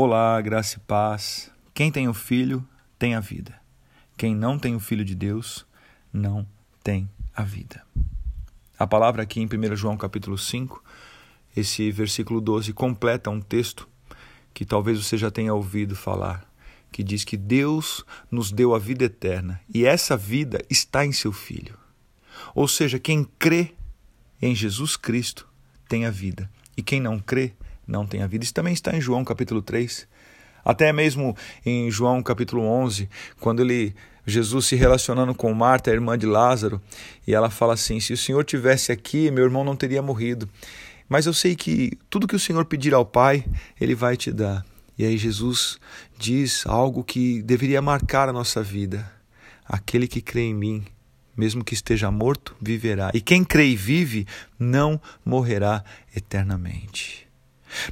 Olá, graça e paz. Quem tem o filho tem a vida. Quem não tem o filho de Deus não tem a vida. A palavra aqui em 1 João capítulo 5, esse versículo 12 completa um texto que talvez você já tenha ouvido falar, que diz que Deus nos deu a vida eterna e essa vida está em seu filho. Ou seja, quem crê em Jesus Cristo tem a vida e quem não crê não tem a vida. Isso também está em João capítulo 3. Até mesmo em João capítulo 11, quando ele Jesus se relacionando com Marta, a irmã de Lázaro, e ela fala assim: "Se o Senhor tivesse aqui, meu irmão não teria morrido. Mas eu sei que tudo que o Senhor pedir ao Pai, ele vai te dar." E aí Jesus diz algo que deveria marcar a nossa vida: aquele que crê em mim, mesmo que esteja morto, viverá. E quem crê e vive não morrerá eternamente.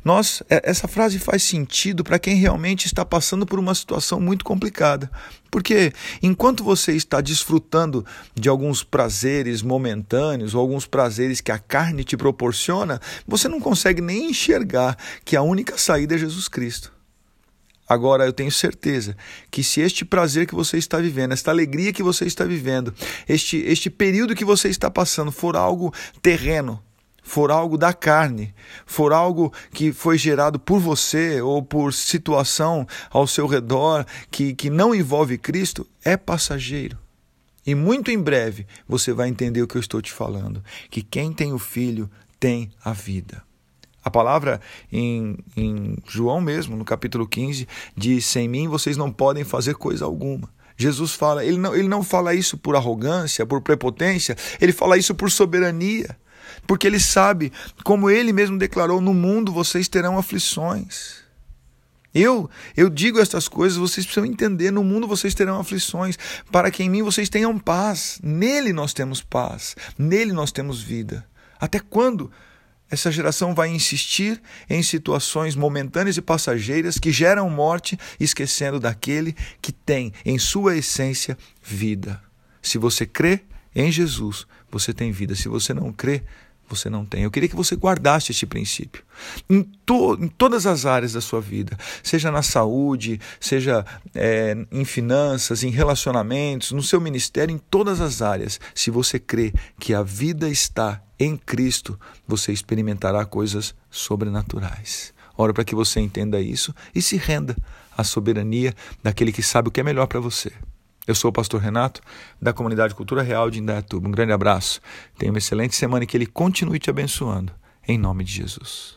Nós, é, essa frase faz sentido para quem realmente está passando por uma situação muito complicada. Porque enquanto você está desfrutando de alguns prazeres momentâneos ou alguns prazeres que a carne te proporciona, você não consegue nem enxergar que a única saída é Jesus Cristo. Agora eu tenho certeza que se este prazer que você está vivendo, esta alegria que você está vivendo, este, este período que você está passando for algo terreno, for algo da carne, for algo que foi gerado por você ou por situação ao seu redor que, que não envolve Cristo, é passageiro. E muito em breve você vai entender o que eu estou te falando: que quem tem o filho tem a vida. A palavra em, em João mesmo, no capítulo 15, diz: Sem mim vocês não podem fazer coisa alguma. Jesus fala, ele não, ele não fala isso por arrogância, por prepotência, ele fala isso por soberania porque ele sabe, como ele mesmo declarou: no mundo vocês terão aflições. Eu, eu digo estas coisas, vocês precisam entender: no mundo vocês terão aflições, para que em mim vocês tenham paz. Nele nós temos paz, nele nós temos vida. Até quando essa geração vai insistir em situações momentâneas e passageiras que geram morte, esquecendo daquele que tem em sua essência vida? Se você crê em Jesus, você tem vida. Se você não crê, você não tem. Eu queria que você guardasse este princípio em, to, em todas as áreas da sua vida, seja na saúde, seja é, em finanças, em relacionamentos, no seu ministério, em todas as áreas. Se você crê que a vida está em Cristo, você experimentará coisas sobrenaturais. Oro para que você entenda isso e se renda à soberania daquele que sabe o que é melhor para você. Eu sou o pastor Renato, da comunidade Cultura Real de Indaiatuba. Um grande abraço. Tenha uma excelente semana e que ele continue te abençoando. Em nome de Jesus.